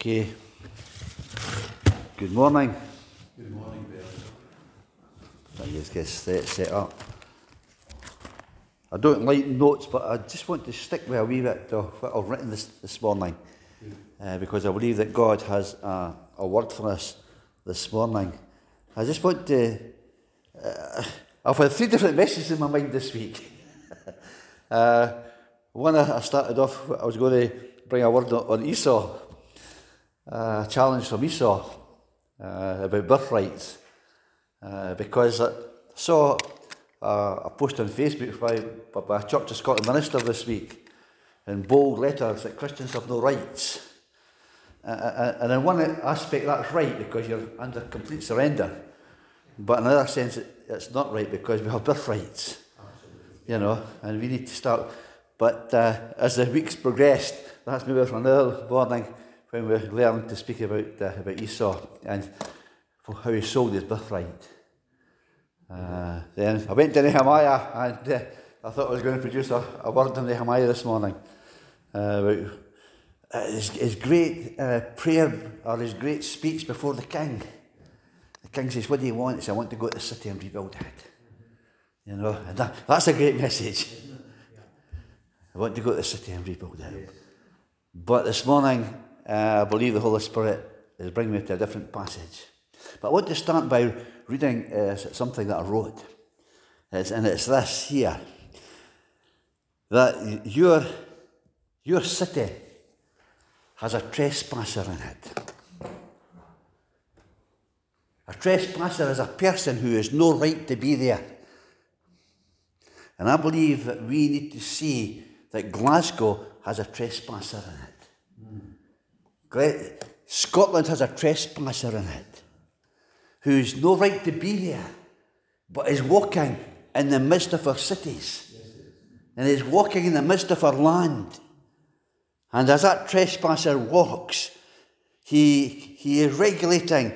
Okay. Good morning. Good morning, Bill. I just get set, set up. I don't like notes, but I just want to stick with a wee bit of what I've written this, this morning uh, because I believe that God has a, a word for us this morning. I just want to. Uh, I've had three different messages in my mind this week. uh, one, I started off, I was going to bring a word on Esau, a challenge from Esau uh, about birthrights. Uh, because I saw uh, a post on Facebook by, by a Church of Scotland minister this week in bold letters that Christians have no rights. Uh, uh, and in one aspect, that's right because you're under complete surrender. But in another sense, it, it's not right because we have birthrights. You know, and we need to start. But uh, as the weeks progressed, that's maybe for another morning when we learn to speak about, uh, about Esau and how he sold his birthright. Uh, then I went to Nehemiah and uh, I thought I was going to produce a, a word on Nehemiah this morning uh, about his, his great uh, prayer or his great speech before the king. The king says, What do you want? He says, I want to go to the city and rebuild it. You know, and that, that's a great message. I want to go to the city and rebuild it. But this morning, uh, I believe the Holy Spirit is bringing me to a different passage. But I want to start by reading uh, something that I wrote. It's, and it's this here that your, your city has a trespasser in it. A trespasser is a person who has no right to be there. And I believe that we need to see that Glasgow has a trespasser in Scotland has a trespasser in it who's no right to be there, but is walking in the midst of our cities and is walking in the midst of our land. And as that trespasser walks, he, he is regulating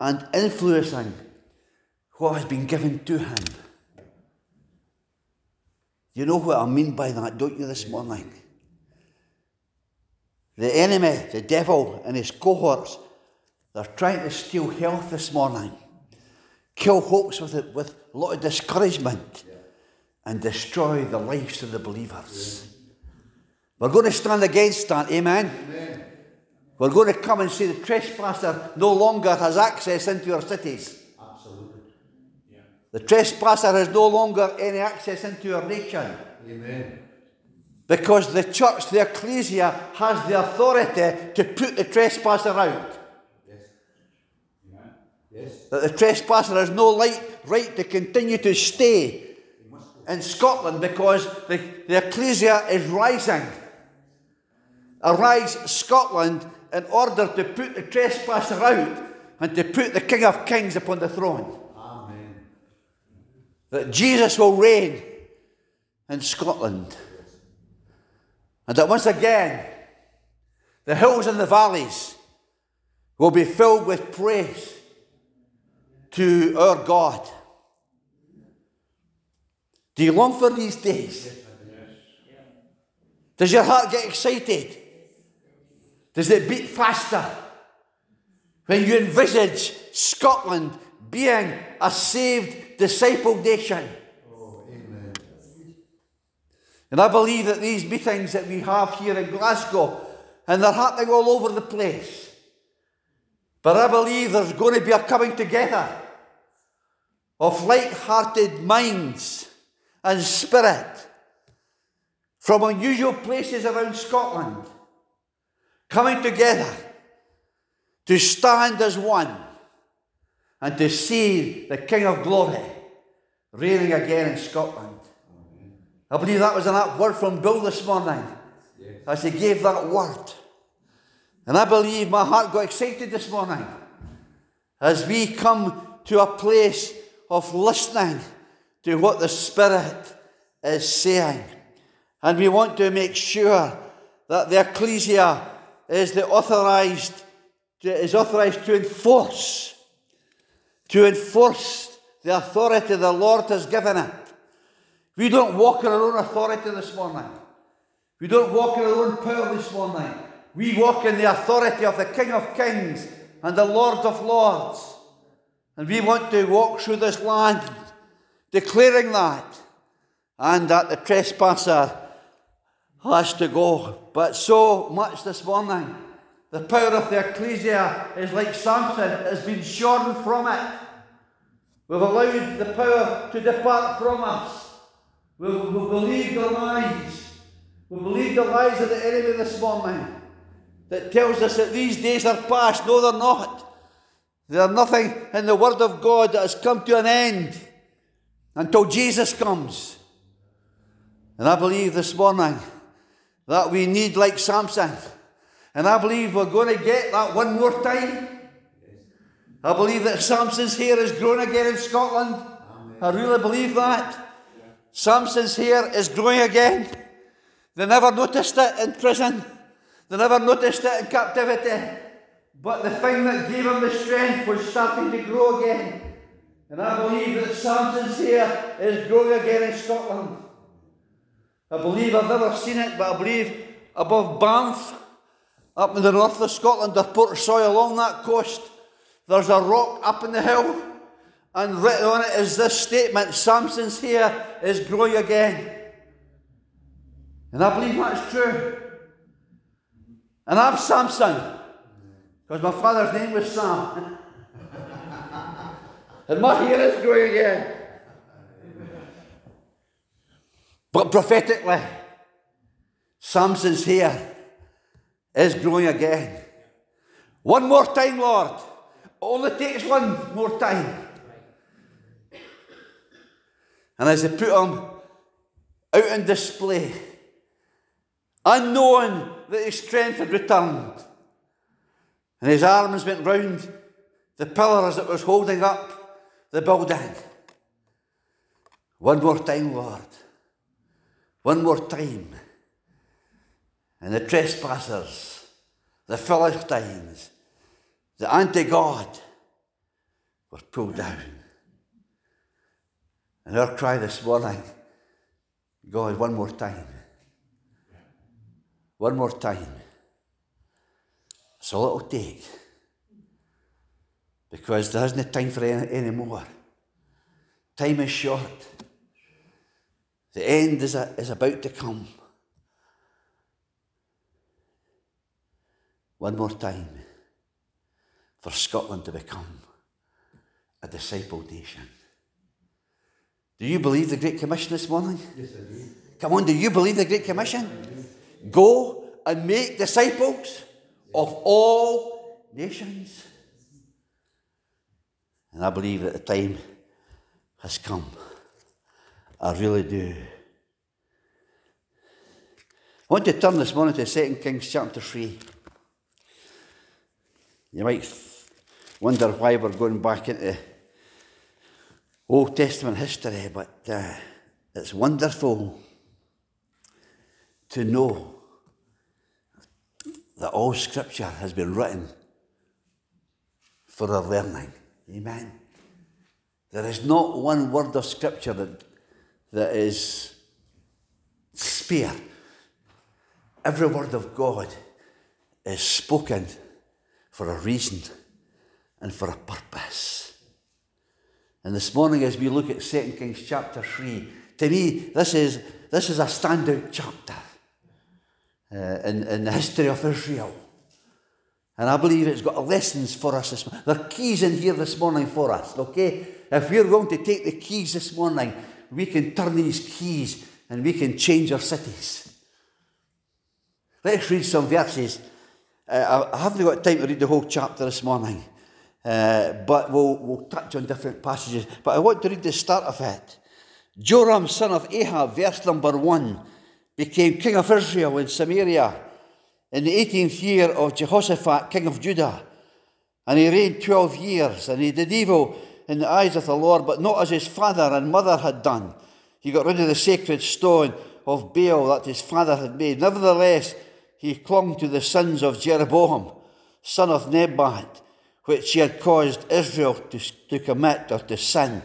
and influencing what has been given to him. You know what I mean by that, don't you, this morning? The enemy, the devil, and his cohorts, they're trying to steal health this morning, kill hopes with, it, with a lot of discouragement, and destroy the lives of the believers. We're going to stand against that, amen? Amen. We're going to come and see the trespasser no longer has access into our cities. Absolutely. The trespasser has no longer any access into our nation. Amen. Because the church, the ecclesia, has the authority to put the trespasser out. Yes. That the trespasser has no light, right to continue to stay in Scotland because the, the ecclesia is rising. Arise Scotland in order to put the trespasser out and to put the King of Kings upon the throne. Amen. That Jesus will reign in Scotland. And that once again, the hills and the valleys will be filled with praise to our God. Do you long for these days? Does your heart get excited? Does it beat faster? When you envisage Scotland being a saved disciple nation. And I believe that these meetings that we have here in Glasgow, and they're happening all over the place. But I believe there's going to be a coming together of like hearted minds and spirit from unusual places around Scotland coming together to stand as one and to see the King of Glory reigning again in Scotland. I believe that was an word from Bill this morning Yes. as he gave that word. And I believe my heart got excited this morning as we come to a place of listening to what the Spirit is saying. And we want to make sure that the ecclesia is the authorized is authorized to enforce to enforce the authority the Lord has given it. We don't walk in our own authority this morning. We don't walk in our own power this morning. We walk in the authority of the King of Kings and the Lord of Lords. And we want to walk through this land declaring that and that the trespasser has to go. But so much this morning, the power of the ecclesia is like Samson, has been shorn from it. We've allowed the power to depart from us. We've, we've believed the lies. We believe the lies of the enemy this morning that tells us that these days are past. No, they're not. There's nothing in the Word of God that has come to an end until Jesus comes. And I believe this morning that we need, like Samson, and I believe we're going to get that one more time. I believe that Samson's hair is growing again in Scotland. I really believe that. Samson's hair is growing again. They never noticed it in prison. They never noticed it in captivity. But the thing that gave him the strength was starting to grow again. And I believe that Samson's hair is growing again in Scotland. I believe I've never seen it, but I believe above Banff, up in the north of Scotland, or Portsoy along that coast, there's a rock up in the hill, and written on it is this statement Samson's hair is growing again. And I believe that's true. And I'm Samson, because my father's name was Sam. and my hair is growing again. But prophetically, Samson's hair is growing again. One more time, Lord. Only takes one more time. And as they put him out on display, unknowing that his strength had returned, and his arms went round the pillars that was holding up the building. One more time, Lord. One more time. And the trespassers, the Philistines, the anti God were pulled down. And our cry this morning God, one more time. One more time. It's all it'll take. Because there isn't time for any, any more. Time is short. The end is, a, is about to come. One more time for Scotland to become a disciple nation. Do you believe the Great Commission this morning? Yes, I do. Come on, do you believe the Great Commission? Go and make disciples of all nations. And I believe that the time has come. I really do. I want to turn this morning to 2 Kings chapter 3. You might wonder why we're going back into Old Testament history, but uh, it's wonderful to know that all Scripture has been written for our learning. Amen. There is not one word of Scripture that, that is spare. Every word of God is spoken for a reason and for a purpose. And this morning, as we look at 2 Kings chapter 3, to me, this is, this is a standout chapter uh, in, in the history of Israel. And I believe it's got lessons for us this morning. There are keys in here this morning for us, okay? If we're going to take the keys this morning, we can turn these keys and we can change our cities. Let's read some verses. Uh, I haven't got time to read the whole chapter this morning, uh, but we'll, we'll touch on different passages. But I want to read the start of it. Joram, son of Ahab, verse number one, became king of Israel in Samaria in the 18th year of Jehoshaphat, king of Judah. And he reigned 12 years, and he did evil in the eyes of the Lord, but not as his father and mother had done. He got rid of the sacred stone of Baal that his father had made. Nevertheless, he clung to the sons of Jeroboam, son of Nebat, which he had caused Israel to, to commit or to sin.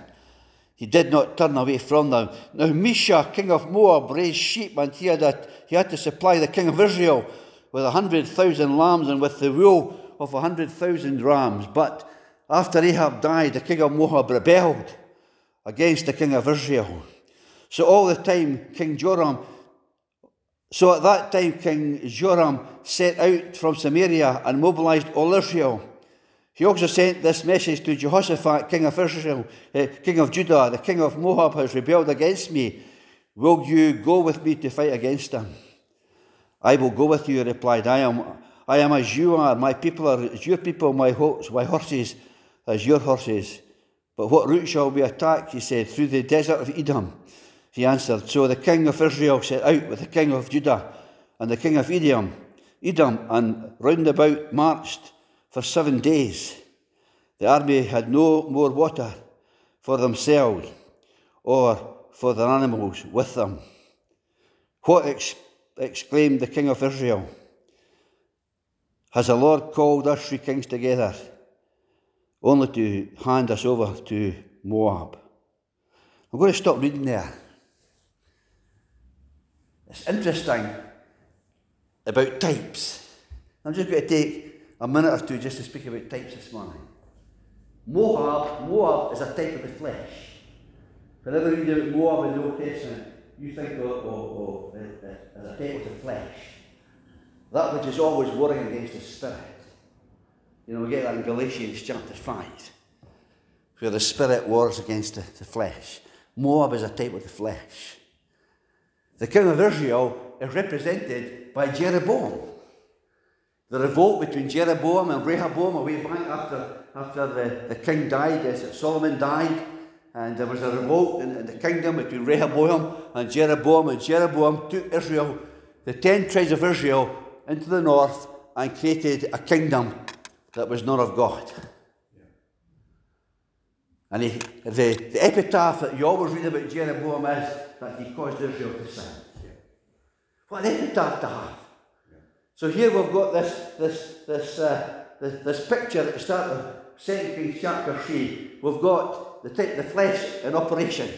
He did not turn away from them. Now Mesha, king of Moab, raised sheep, and he had, a, he had to supply the king of Israel with a hundred thousand lambs and with the wool of a hundred thousand rams. But after Ahab died, the king of Moab rebelled against the king of Israel. So all the time, King Joram, so at that time, King Joram set out from Samaria and mobilized all Israel. He also sent this message to Jehoshaphat, king of Israel, uh, king of Judah, the king of Moab has rebelled against me. Will you go with me to fight against him? I will go with you, he replied. I am, I am as you are. My people are as your people, my, ho- my horses as your horses. But what route shall we attack? He said. Through the desert of Edom. He answered. So the king of Israel set out with the king of Judah and the king of Edom, Edom, and round about marched for seven days. The army had no more water for themselves or for their animals with them. What ex- exclaimed the king of Israel? Has the Lord called us three kings together only to hand us over to Moab? I'm going to stop reading there. It's interesting about types. I'm just going to take a minute or two just to speak about types this morning. Moab, Moab is a type of the flesh. Whenever you about Moab in the Old Testament, you think of, of it as a type of the flesh. That which is always warring against the spirit. You know, we get that in Galatians chapter 5, where the spirit wars against the, the flesh. Moab is a type of the flesh. The king of Israel is represented by Jeroboam. The revolt between Jeroboam and Rehoboam a way back after, after the, the king died, as Solomon died, and there was a revolt in, in the kingdom between Rehoboam and Jeroboam, and Jeroboam took Israel, the ten tribes of Israel, into the north and created a kingdom that was not of God. And he, the, the epitaph that you always read about Jeroboam is that he caused Israel to sin. What an epitaph to have. So here we've got this, this, this, uh, this, this picture at the start of 2 Kings chapter 3. We've got the, the flesh in operation,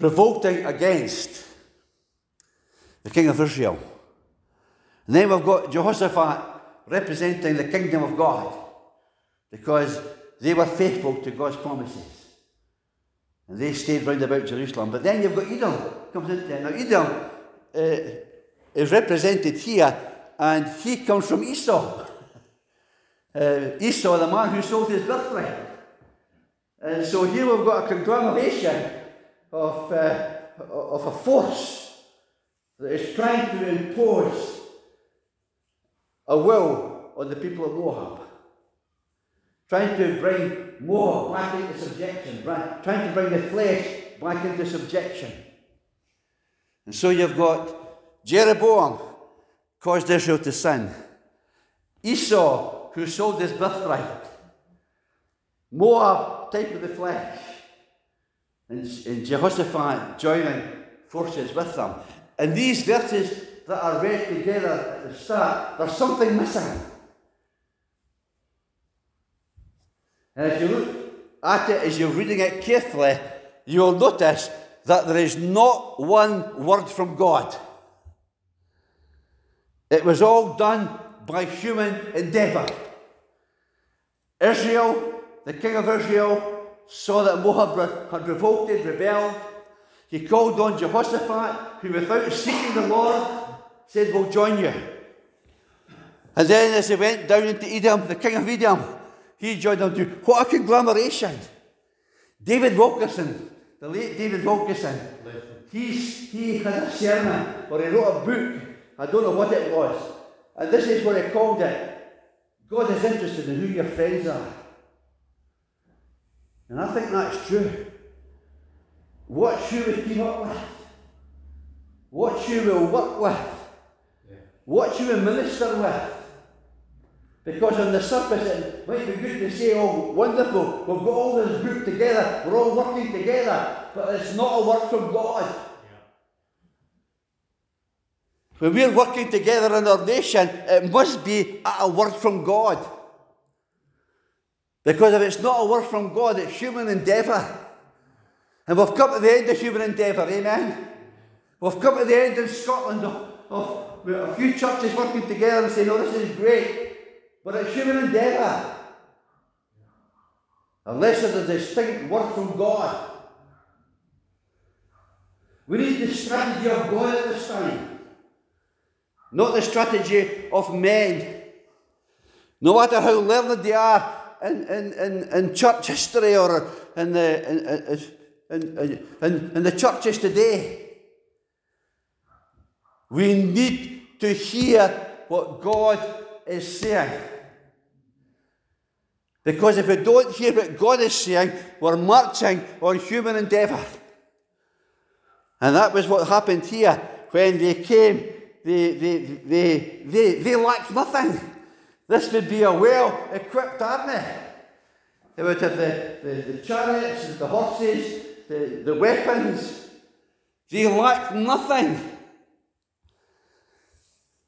revolting against the king of Israel. And then we've got Jehoshaphat representing the kingdom of God because they were faithful to God's promises. And they stayed round about Jerusalem. But then you've got Edom comes into there. Now Edom uh, is represented here, and he comes from Esau. Uh, Esau, the man who sold his birthright. And so here we've got a conglomeration of, uh, of a force that is trying to impose a will on the people of Moab. Trying to bring Moab back into subjection, trying to bring the flesh back into subjection. And so you've got Jeroboam caused Israel to sin. Esau, who sold his birthright. Moab, type of the flesh. And, and Jehoshaphat joining forces with them. And these verses that are read together at the start, there's something missing. And if you look at it as you're reading it carefully, you'll notice that there is not one word from God. It was all done by human endeavour. Israel, the king of Israel, saw that Moab had revolted, rebelled. He called on Jehoshaphat, who, without seeking the Lord, said, We'll join you. And then, as he went down into Edom, the king of Edom, he joined them too. What a conglomeration! David Wilkerson, the late David Wilkerson, he's, he had a sermon, or he wrote a book, I don't know what it was, and this is what he called it God is interested in who your friends are. And I think that's true. What you will team up with, what you will work with, what you will minister with. Because on the surface it might be good to say, oh, wonderful, we've got all this group together, we're all working together, but it's not a work from God. When we're working together in our nation, it must be a word from God. Because if it's not a word from God, it's human endeavour. And we've come to the end of human endeavour, amen? We've come to the end in Scotland of, of a few churches working together and saying, oh, this is great, but it's human endeavour. Unless there's a distinct word from God. We need the strategy of God at this time, not the strategy of men. No matter how learned they are in, in, in, in church history or in the, in, in, in, in the churches today, we need to hear what God is saying. Because if we don't hear what God is saying, we're marching on human endeavour. And that was what happened here when they came. They, they, they, they, they lacked nothing. This would be a well equipped army. They would have the, the, the chariots, the horses, the, the weapons. They lacked nothing.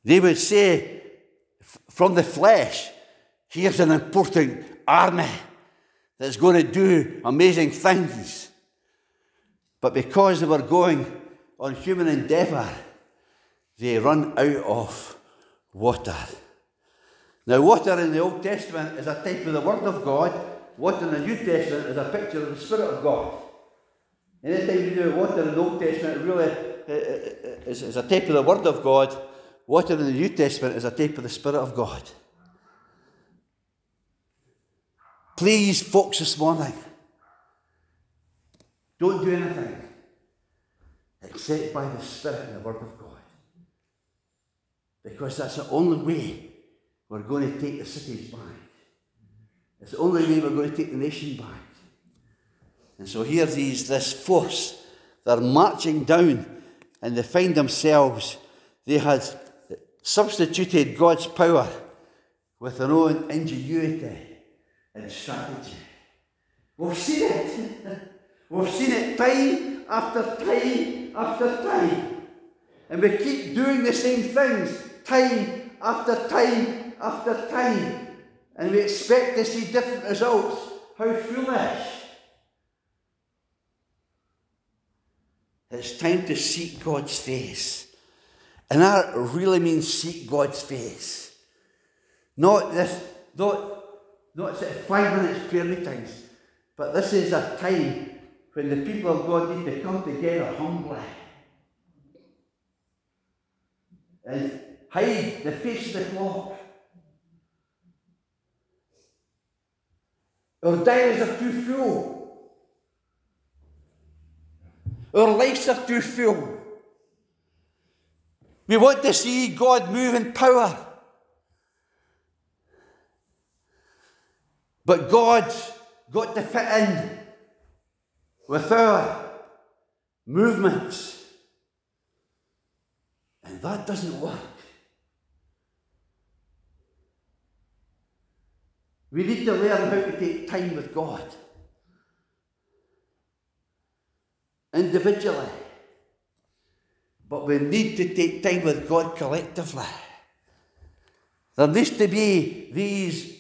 They would say, from the flesh, here's an important army that's going to do amazing things. But because they were going on human endeavour, they run out of water. Now, water in the Old Testament is a type of the Word of God. Water in the New Testament is a picture of the Spirit of God. Anytime you do water in the Old Testament, really is, is a type of the Word of God. Water in the New Testament is a type of the Spirit of God. Please, folks, this morning, don't do anything except by the Spirit and the Word of God. Because that's the only way we're going to take the cities back. It's the only way we're going to take the nation back. And so here these this force, they're marching down and they find themselves, they had substituted God's power with their own ingenuity and strategy. We've seen it. We've seen it time after time after time. And we keep doing the same things time after time after time, and we expect to see different results. How foolish! It's time to seek God's face. And that really means seek God's face. Not this, not, not five minutes prayer meetings, but this is a time when the people of God need to come together humbly and hide the face of the clock Our diaries are too full. Our lives are too full. We want to see God move in power. But God's got to fit in with our movements. And that doesn't work. We need to learn how to take time with God. Individually. But we need to take time with God collectively. There needs to be these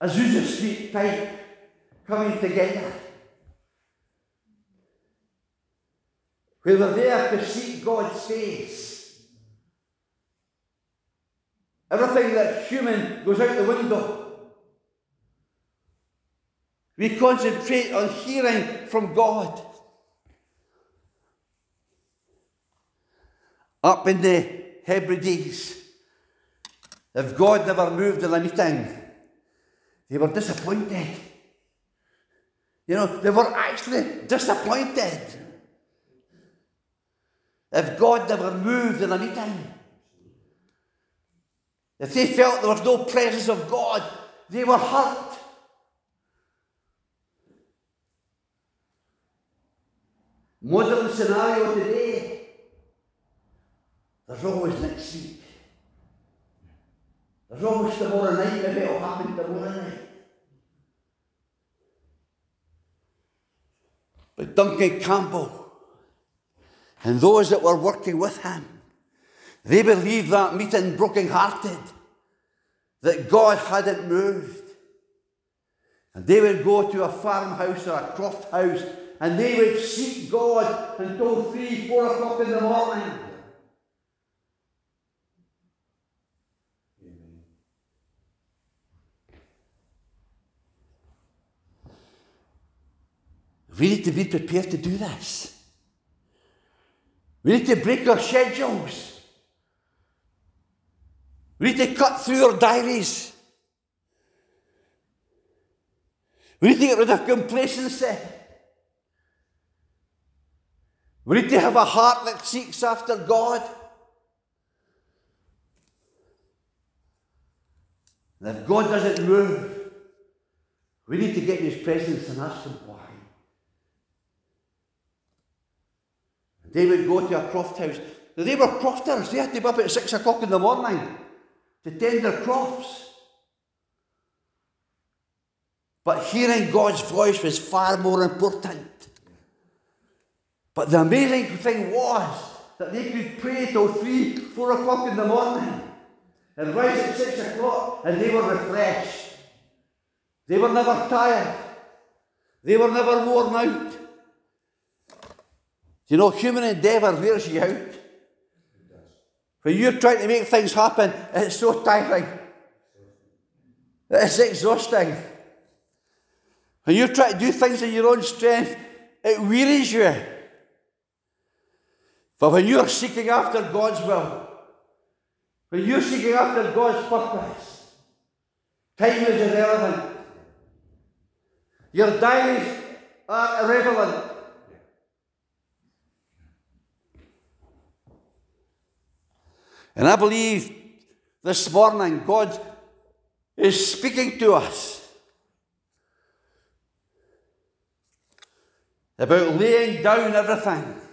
Azusa Street type coming together. We were there to seek God's face. Everything that's human goes out the window. We concentrate on hearing from God. Up in the Hebrides, if God never moved in anything, they were disappointed. You know, they were actually disappointed. If God never moved in anything, if they felt there was no presence of God, they were hurt. Modern scenario today, there's always next week. There's always tomorrow night, maybe it'll happen tomorrow night. But Duncan Campbell and those that were working with him, they believed that meeting broken hearted, that God hadn't moved. And they would go to a farmhouse or a croft house and they would seek God until three, four o'clock in the morning. We need to be prepared to do this. We need to break our schedules. We need to cut through our diaries. We need to get rid of complacency. We need to have a heart that seeks after God. And if God doesn't move, we need to get in His presence and ask Him why. They would go to a croft house. Now, they were crofters. They had to be up at six o'clock in the morning to tend their crofts. But hearing God's voice was far more important. But the amazing thing was that they could pray till three, four o'clock in the morning and rise at six o'clock and they were refreshed. They were never tired. They were never worn out. You know, human endeavour wears you out. When you're trying to make things happen, it's so tiring. It's exhausting. When you're trying to do things in your own strength, it wearies you. But when you're seeking after God's will, when you're seeking after God's purpose, time is irrelevant. Your diaries are irrelevant. And I believe this morning God is speaking to us about laying down everything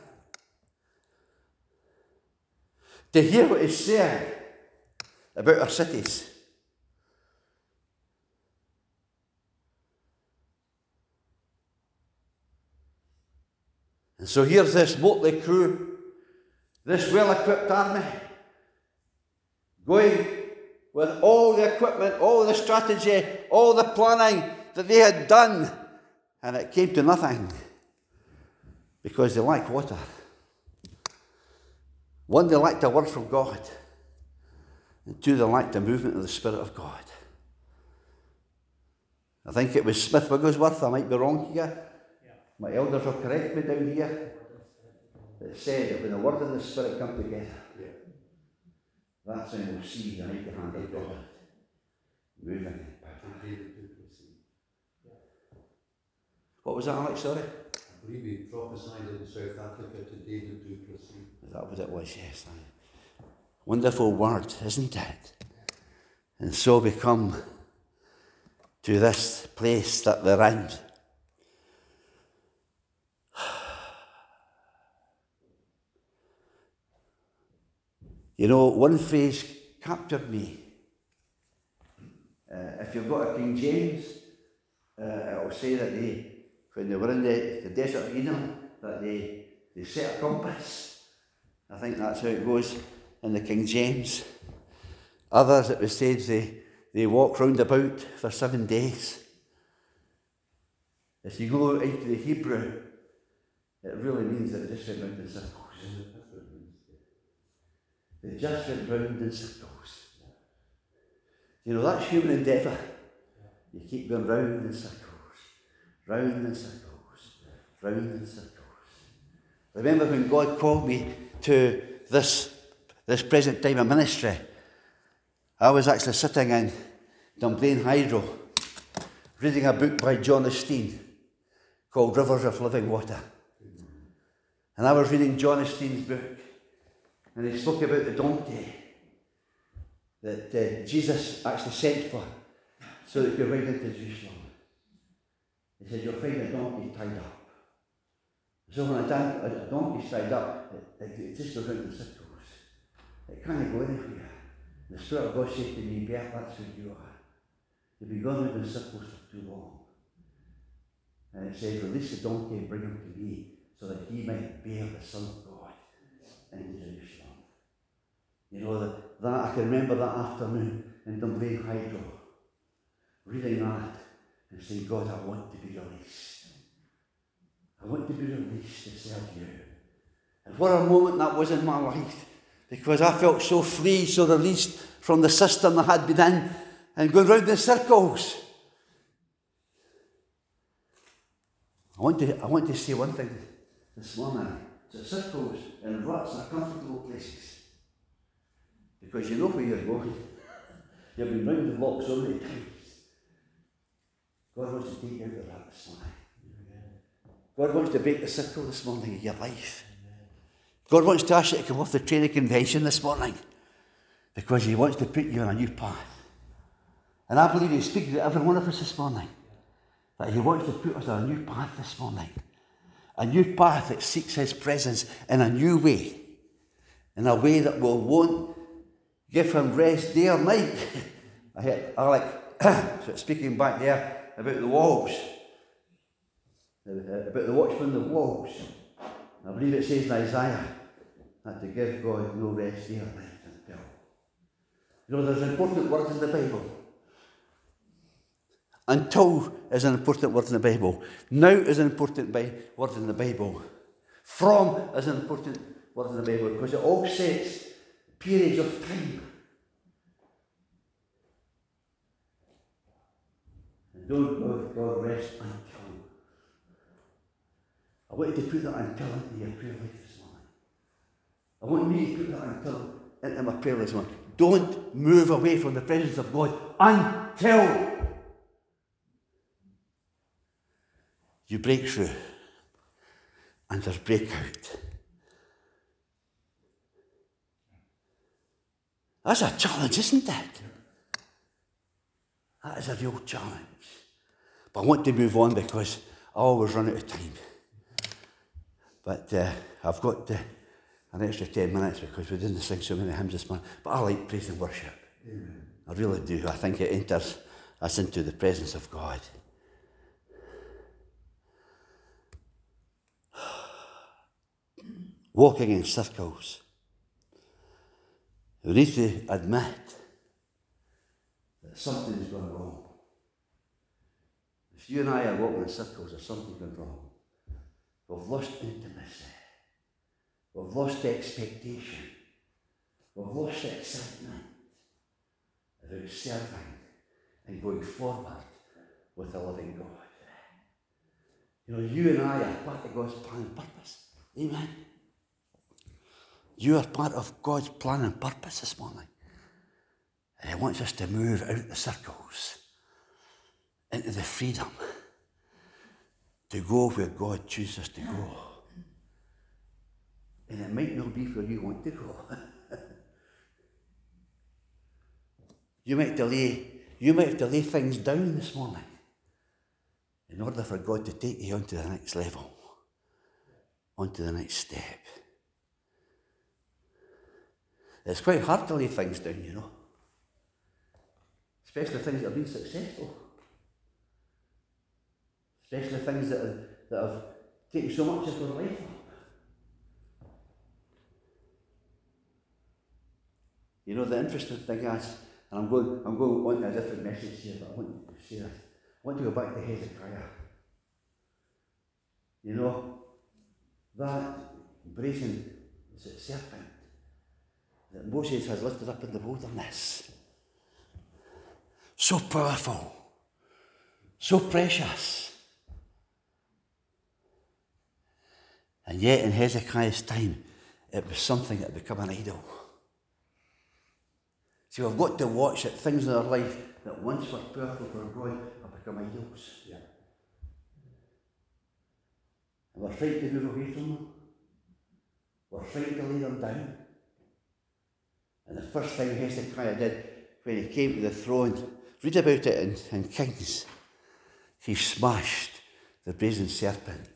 to hear what He's saying about our cities. And so here's this motley crew, this well equipped army, going with all the equipment, all the strategy, all the planning that they had done, and it came to nothing because they lacked water. One, they lacked a word from God, and two, they lacked the movement of the Spirit of God. I think it was Smith Wigglesworth, I might be wrong here. My elders will correct me down here. It said that when the Word and the Spirit come together, that's when we'll see the mighty hand of God moving in. What was that, Alex? Sorry? Believe he prophesied in South Africa to David du Plessis. Is that what it was? Yes. Wonderful word, isn't it? And so we come to this place that we're in. You know, one phrase captured me. Uh, if you've got a King James, uh, it'll say that they, when they were in the, the desert of Edom, that they, they set a compass. I think that's how it goes in the King James. Others, it was said they, they walk round about for seven days. If you go into the Hebrew, it really means that it just went round in circles. They just went round in circles. You know, that's human endeavour. You keep going round in circles, round in circles, round in circles. Remember when God called me to this, this present time of ministry? I was actually sitting in Dunblane Hydro reading a book by John Osteen called Rivers of Living Water. And I was reading John Osteen's book, and he spoke about the donkey that uh, Jesus actually sent for so that he could ride into Jerusalem. He said, You'll find a donkey tied up. So when a, don- a donkey's tied up, it, it, it just goes round in circles. It can't go anywhere. The Spirit of God said to me, Bert, that's who you are. You've been going in circles for too long. And it says, Release the donkey and bring him to me, so that he might bear the Son of God in Jerusalem. You know, that, that I can remember that afternoon in Dunblane Hydro, reading that and say, God, I want to be released. I want to be released to serve you. And what a moment that was in my life, because I felt so free, so released from the system I had been in and going round in circles. I want to, I want to say one thing this morning. That circles and ruts are comfortable places. Because you know where you're going. You've been round the block so many times. God wants to take you out of that this morning. God wants to break the circle this morning of your life. God wants to ask you to come off the training convention this morning because He wants to put you on a new path. And I believe He's speaking to every one of us this morning that He wants to put us on a new path this morning. A new path that seeks His presence in a new way, in a way that will won't give Him rest day or night. I heard Alec speaking back there about the walls, about the watchman, the walls. I believe it says in Isaiah that to give God no rest day or night until. You know, there's important words in the Bible. Until is an important word in the Bible. Now is an important bi- word in the Bible. From is an important word in the Bible because it all sets periods of time. Don't let God rest until. I want you to put that until into your prayer life this morning. I want me to put that until into my prayer this morning. Don't move away from the presence of God until you break through and there's breakout. That's a challenge, isn't it? That is a real challenge. But I want to move on because I always run out of time. But uh, I've got uh, an extra 10 minutes because we didn't sing so many hymns this morning. But I like praise and worship. Amen. I really do. I think it enters us into the presence of God. Walking in circles. We need to admit that something has gone wrong. If you and I are walking in circles, there's something gone wrong. We've lost intimacy. We've lost expectation. We've lost excitement about serving and going forward with the living God. You know, you and I are part of God's plan and purpose. Amen. You are part of God's plan and purpose this morning. And He wants us to move out the circles into the freedom to go where God chooses to go. And it might not be where you want to go. you might delay, you might have to lay things down this morning in order for God to take you onto the next level, onto the next step. It's quite hard to lay things down, you know. Especially things that have been successful. Especially things that have, that have taken so much of your life. You know, the interesting thing is, and I'm going, I'm going on to a different message here, but I want to say this. I want to go back to Hezekiah. You know, that brazen serpent that Moses has lifted up in the wilderness. So powerful, so precious. And yet, in Hezekiah's time, it was something that had become an idol. See, we've got to watch that things in our life that once were powerful for God have become idols. Yeah. And we're afraid to move away from them. We're afraid to lay them down. And the first thing Hezekiah did when he came to the throne, read about it in, in Kings, he smashed the brazen serpent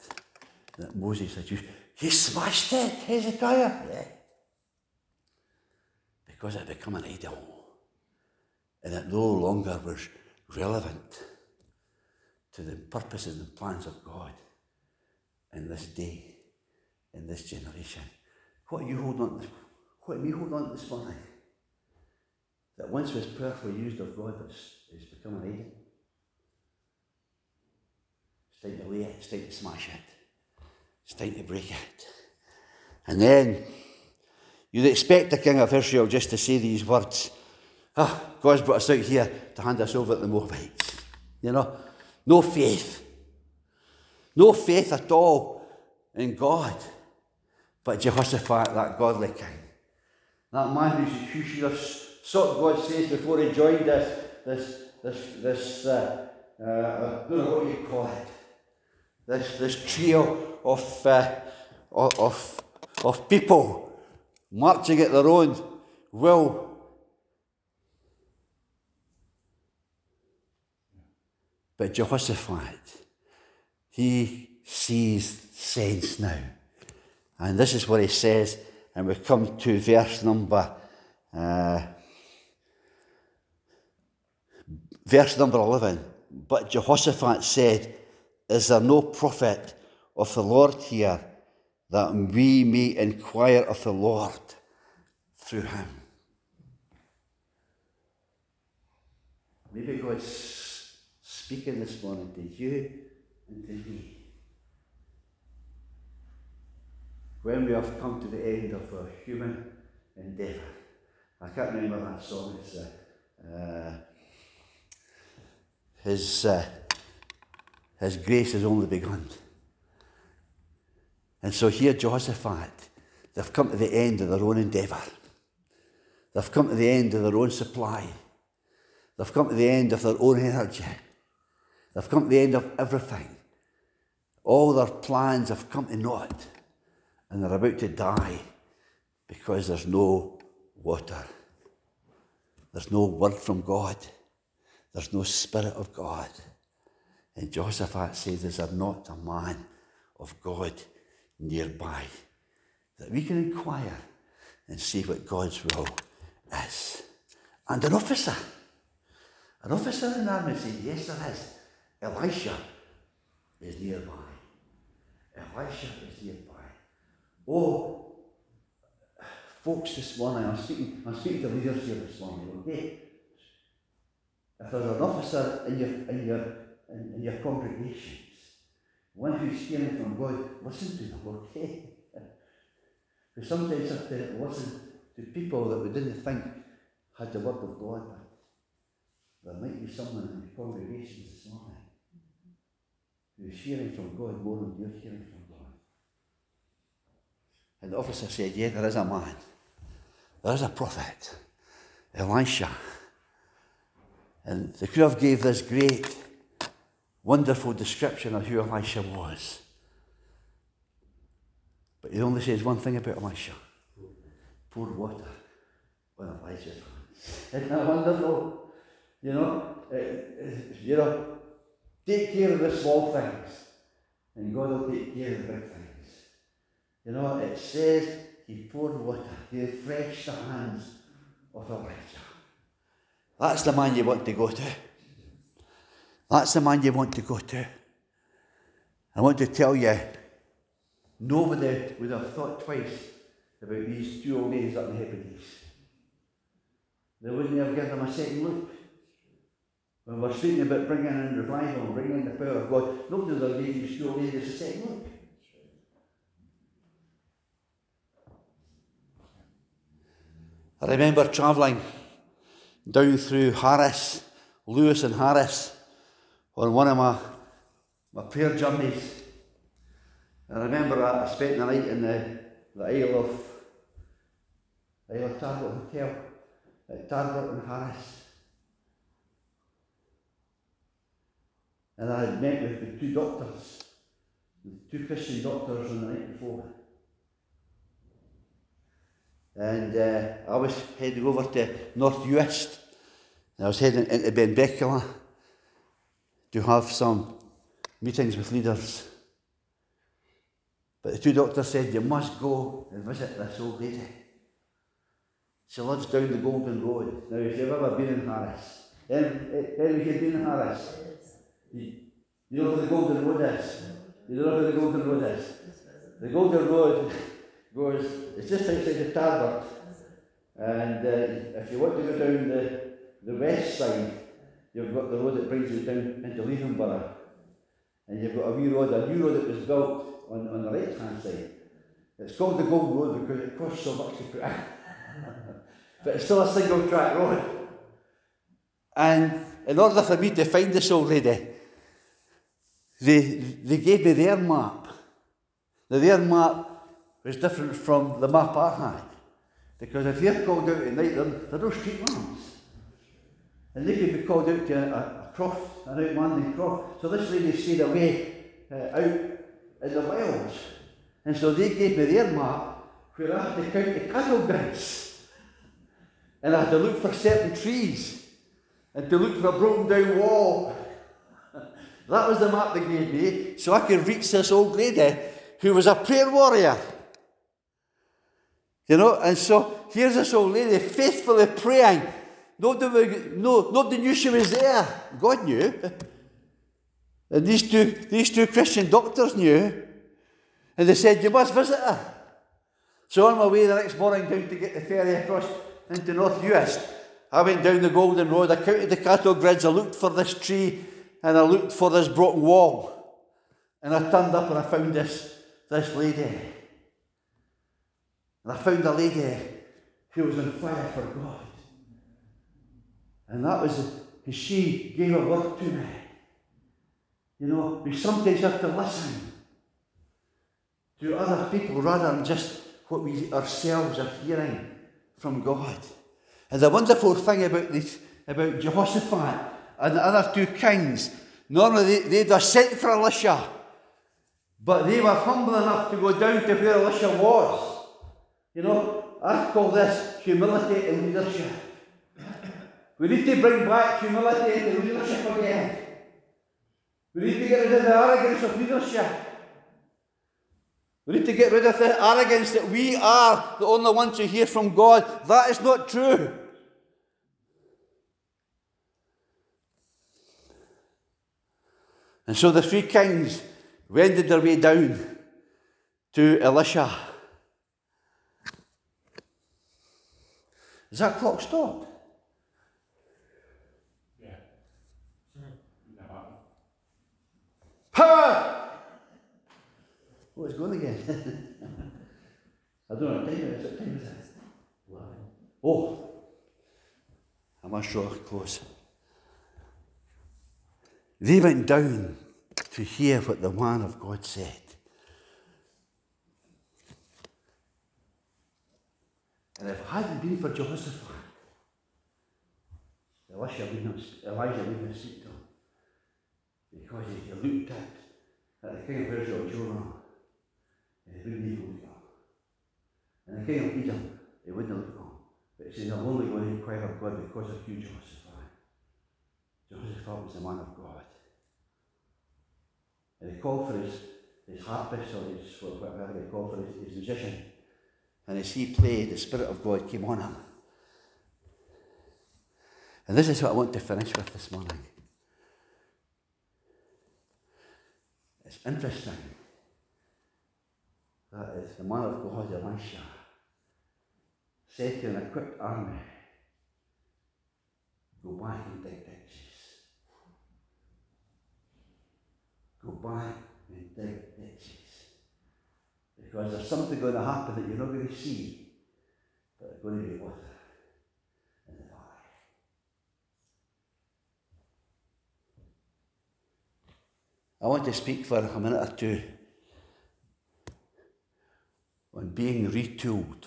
that Moses had used. He smashed it, Hezekiah. Yeah. Because it had become an idol. And it no longer was relevant to the purposes and plans of God in this day, in this generation. What are you holding on to? What are you holding on to this morning? That once was powerfully used of God, but it's become an idol. It's time to lay it, it's time to smash it. It's time to break it. And then you'd expect the king of Israel just to say these words. Ah, God's brought us out here to hand us over to the Moabites. You know, no faith. no faith at all in God. But Jehoshaphat, that godly king, that man who, should have sought God's face before he joined this, this, this, this uh, uh, I don't know what you call it, this, this trio of, uh, of, of people marching at their own will. But Jehoshaphat, he sees sense now. And this is what he says, and we come to verse number uh, verse number eleven. But Jehoshaphat said, Is there no prophet of the Lord here that we may inquire of the Lord through him? Maybe God's speaking this morning to you and to me. When we have come to the end of our human endeavour. I can't remember that song. It's uh, uh, his, uh, his grace has only begun. And so here, Jehoshaphat, they've come to the end of their own endeavour. They've come to the end of their own supply. They've come to the end of their own energy. They've come to the end of everything. All their plans have come to naught. And they're about to die because there's no water. There's no word from God. There's no Spirit of God. And Jehoshaphat says, Is there not a man of God nearby that we can inquire and see what God's will is? And an officer, an officer in the army said, Yes, there is. Elisha is nearby. Elisha is nearby. Oh, folks, this morning, I'm speaking, I'm speaking to leaders here this morning, okay? If there's an officer in your, in your, in, in your congregations, one who's hearing from God, listen to them, okay? because sometimes have to listen to people that we didn't think had the word of God, but there might be someone in the congregations this morning who's hearing from God more than you're hearing from God. And the officer said, Yeah, there is a man. There is a prophet, Elisha. And the crew gave this great, wonderful description of who Elisha was. But he only says one thing about Elisha. Poured water on Elijah's hands. Isn't that wonderful? You know, uh, uh, you know, take care of the small things, and God will take care of the big things. You know, it says he poured water, he refreshed the hands of Elijah. That's the man you want to go to. That's the man you want to go to. I want to tell you, nobody would have thought twice about these two old ladies up in the Hebrides. They wouldn't have given them a second look. When we're speaking about bringing in revival and bringing in the power of God, nobody would have given these two old ladies a second look. I remember travelling down through Harris, Lewis and Harris, on one of my, my prayer journeys. I remember I spent the night in the, the Isle of Isle of Tarbert Hotel at Tarbert and Harris. And I had met with the two doctors, the two Christian doctors on the night before. And uh, I was heading over to North Uist. I was heading into Benbecula to have some meetings with leaders. But the two doctors said, You must go and visit this old lady. She lives down the Golden Road. Now, if you've ever been in Harris, then, then you've been in Harris, you, you know where the Golden Road is? You know where the Golden Road is? The Golden Road goes, it's just outside the Tarbert. And uh, if you want to go down the, the west side, you've got the road that brings you down into Leverburgh. And you've got a wee road, a new road that was built on, on the right hand side. It's called the Gold Road because it costs so much to put in. but it's still a single track road. And in order for me to find this old lady, they, they gave me their map. Now, their map was different from the map I had. Because if they're called out at night, there are no street lamps. And they could be called out to a, a croft, an outlanding croft. So this lady stayed away uh, out in the wilds. And so they gave me their map where I had to count the cattle grids. And I had to look for certain trees and to look for a broken down wall. that was the map they gave me, so I could reach this old lady who was a prayer warrior. You know, and so here's this old lady faithfully praying. Nobody, no, nobody knew she was there. God knew. And these two, these two Christian doctors knew. And they said, You must visit her. So on my way the next morning down to get the ferry across into North Uist, I went down the Golden Road, I counted the cattle grids, I looked for this tree, and I looked for this broken wall. And I turned up and I found this, this lady. And I found a lady who was on fire for God. And that was because she gave a word to me. You know, we sometimes have to listen to other people rather than just what we ourselves are hearing from God. And the wonderful thing about this, about Jehoshaphat and the other two kings, normally they, they'd have sent for Elisha, but they were humble enough to go down to where Elisha was. You know, I call this humility in leadership. We need to bring back humility into leadership again. We need to get rid of the arrogance of leadership. We need to get rid of the arrogance that we are the only ones who hear from God. That is not true. And so the three kings wended their way down to Elisha. Is that clock stopped? Yeah. Never. Power! Oh, it's going again. I don't know what time it is. What time is it? Oh, I must draw close. They went down to hear what the man of God said. And if it hadn't been for Jehoshaphat, Elisha wouldn't have, Elijah wouldn't have seen them. Because he looked at, at the king of Israel, Jonah, and he wouldn't even look at him. And the king of Edom, he wouldn't look at. But he said, I'm only going to inquire of God because of you, Jehoshaphat. Jehoshaphat was the man of God. And he called for his, his harpist or his, whatever they call for his, his musician. And as he played, the Spirit of God came on him. And this is what I want to finish with this morning. It's interesting that is the man of God, Elisha, said to an equipped army, go back and dig ditches. Go back and dig ditches. Because there's something going to happen that you're not going to see, but it's going to be worth in I want to speak for a minute or two on being retooled.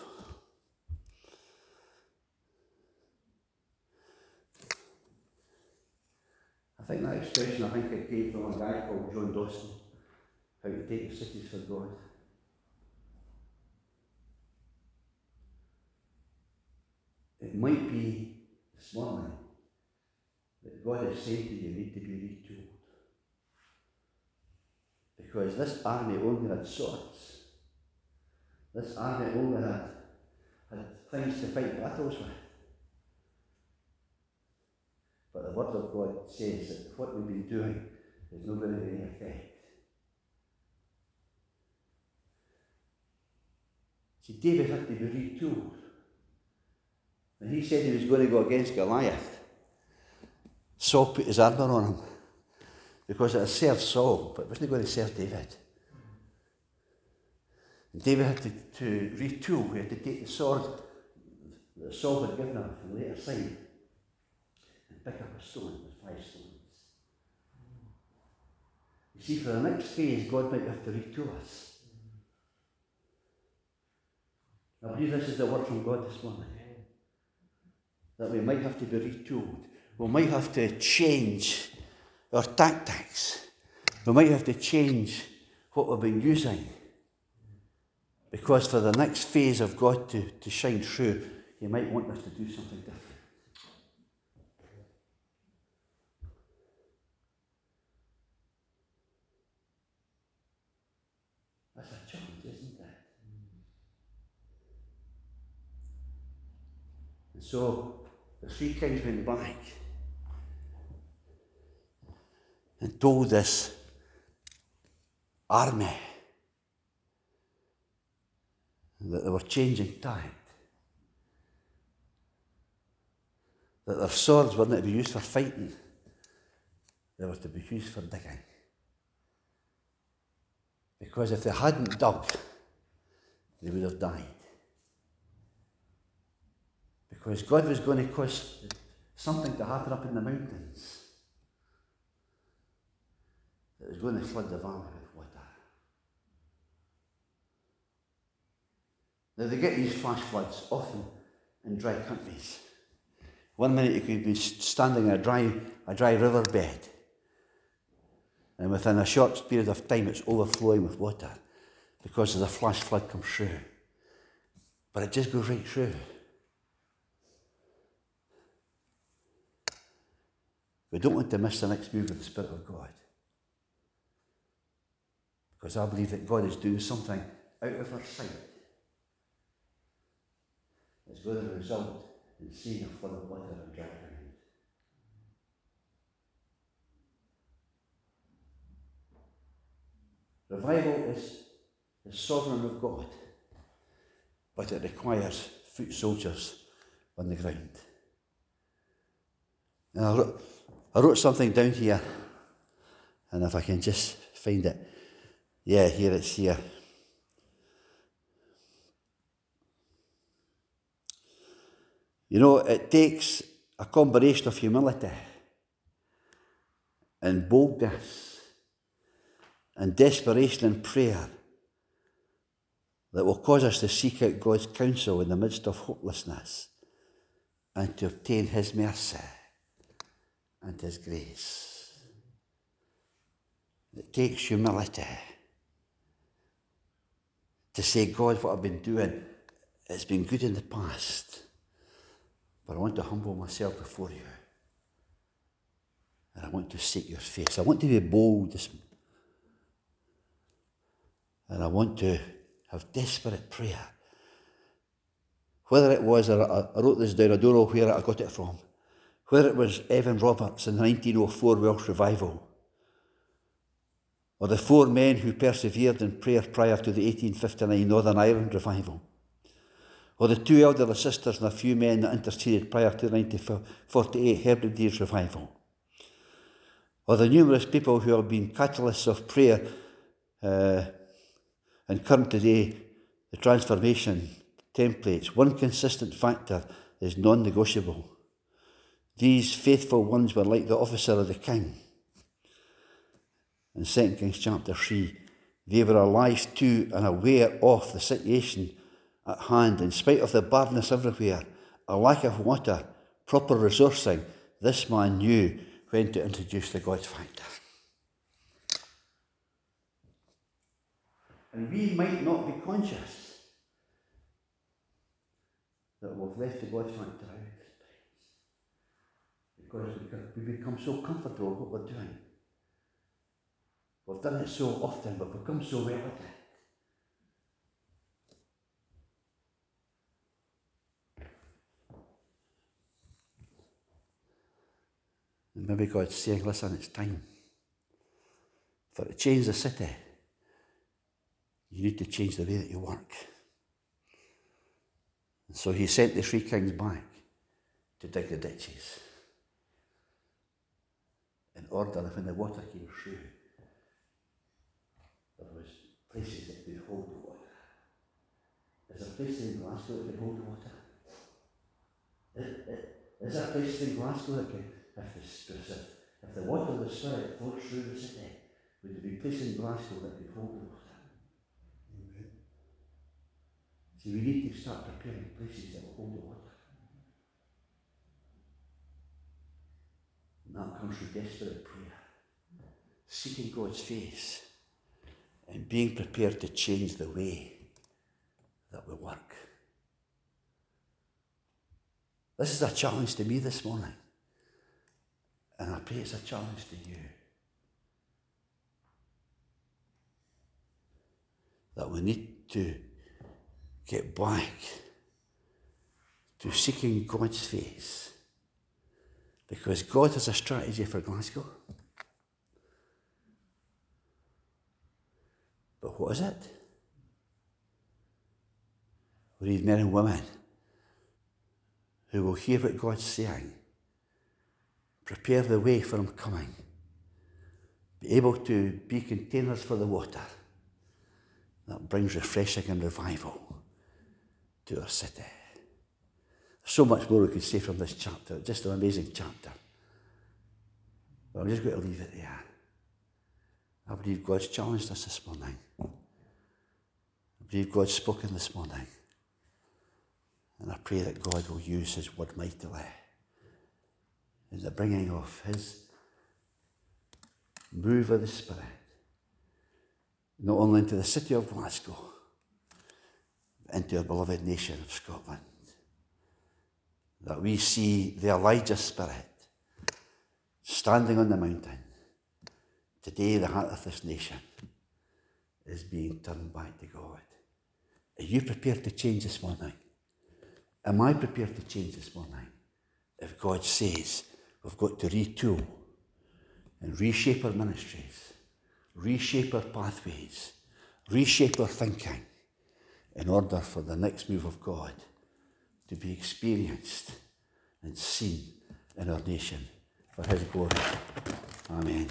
I think that expression, I think it came from a guy called John Dawson, how to take the cities for God. It might be this morning that God is saying to you, you need to be retooled. Because this army only had swords. This army only had, had things to fight battles with. But the Word of God says that what we've been doing is not going to have any effect. See, David had to be retooled. When he said he was going to go against Goliath, Saul put his armour on him because it served Saul, but it wasn't going to serve David. And David had to, to retool, he had to take the sword that Saul had given him and lay it aside and pick up a stone with five stones. You see, for the next phase, God might have to retool us. I believe this is the word from God this morning. That we might have to be retooled. We might have to change our tactics. We might have to change what we've been using. Because for the next phase of God to, to shine through, He might want us to do something different. That's a challenge, isn't it? And so the three kings went back and told this army that they were changing tide. That their swords weren't to be used for fighting, they were to be used for digging. Because if they hadn't dug, they would have died. Because God was going to cause something to happen up in the mountains. It was going to flood the valley with water. Now they get these flash floods often in dry countries. One minute you could be standing in a dry, a dry riverbed, and within a short period of time it's overflowing with water because of the flash flood comes through. But it just goes right through. We don't want to miss the next move of the Spirit of God. Because I believe that God is doing something out of our sight. It's going to result in seeing a flood of water and dry ground. Revival is the sovereign of God, but it requires foot soldiers on the ground. And I wrote, I wrote something down here, and if I can just find it. Yeah, here it's here. You know, it takes a combination of humility and boldness and desperation and prayer that will cause us to seek out God's counsel in the midst of hopelessness and to obtain His mercy and His grace. It takes humility to say, God, what I've been doing, it's been good in the past, but I want to humble myself before you. And I want to seek your face. I want to be bold and I want to have desperate prayer. Whether it was, I wrote this down, I don't know where I got it from. Whether it was Evan Roberts in the 1904 Welsh Revival, or the four men who persevered in prayer prior to the 1859 Northern Ireland Revival, or the two elderly sisters and a few men that interceded prior to the 1948 Hebrides Revival, or the numerous people who have been catalysts of prayer uh, and current today, the transformation templates, one consistent factor is non negotiable. These faithful ones were like the officer of the king. In 2 Kings chapter 3, they were alive to and aware of the situation at hand, in spite of the badness everywhere, a lack of water, proper resourcing. This man knew when to introduce the God factor. And we might not be conscious that we've left the God factor out because we become so comfortable with what we're doing. We've done it so often, we've become so well at it. And maybe God's saying, listen, it's time for to change the city you need to change the way that you work. And so he sent the three kings back to dig the ditches in order that when the water came through, there was places that could hold the water. Is there places in Glasgow that can hold the water? Is, there places in Glasgow that can, if the, if the water of the Spirit flows through the city, would there be places in Glasgow that could hold the water? Amen. See, we need to start preparing places that will hold the water. And that comes through desperate prayer, seeking God's face, and being prepared to change the way that we work. This is a challenge to me this morning. And I pray it's a challenge to you. That we need to get back to seeking God's face. Because God has a strategy for Glasgow. But what is it? We need men and women who will hear what God's saying, prepare the way for Him coming, be able to be containers for the water that brings refreshing and revival to our city. So much more we could say from this chapter, just an amazing chapter. But I'm just going to leave it there. I believe God's challenged us this morning. I believe God's spoken this morning. And I pray that God will use His word mightily in the bringing of His move of the Spirit, not only into the city of Glasgow, but into our beloved nation of Scotland. That we see the Elijah Spirit standing on the mountain. Today, the heart of this nation is being turned back to God. Are you prepared to change this morning? Am I prepared to change this morning? If God says we've got to retool and reshape our ministries, reshape our pathways, reshape our thinking in order for the next move of God to be experienced and seen in our nation for His glory. Amen.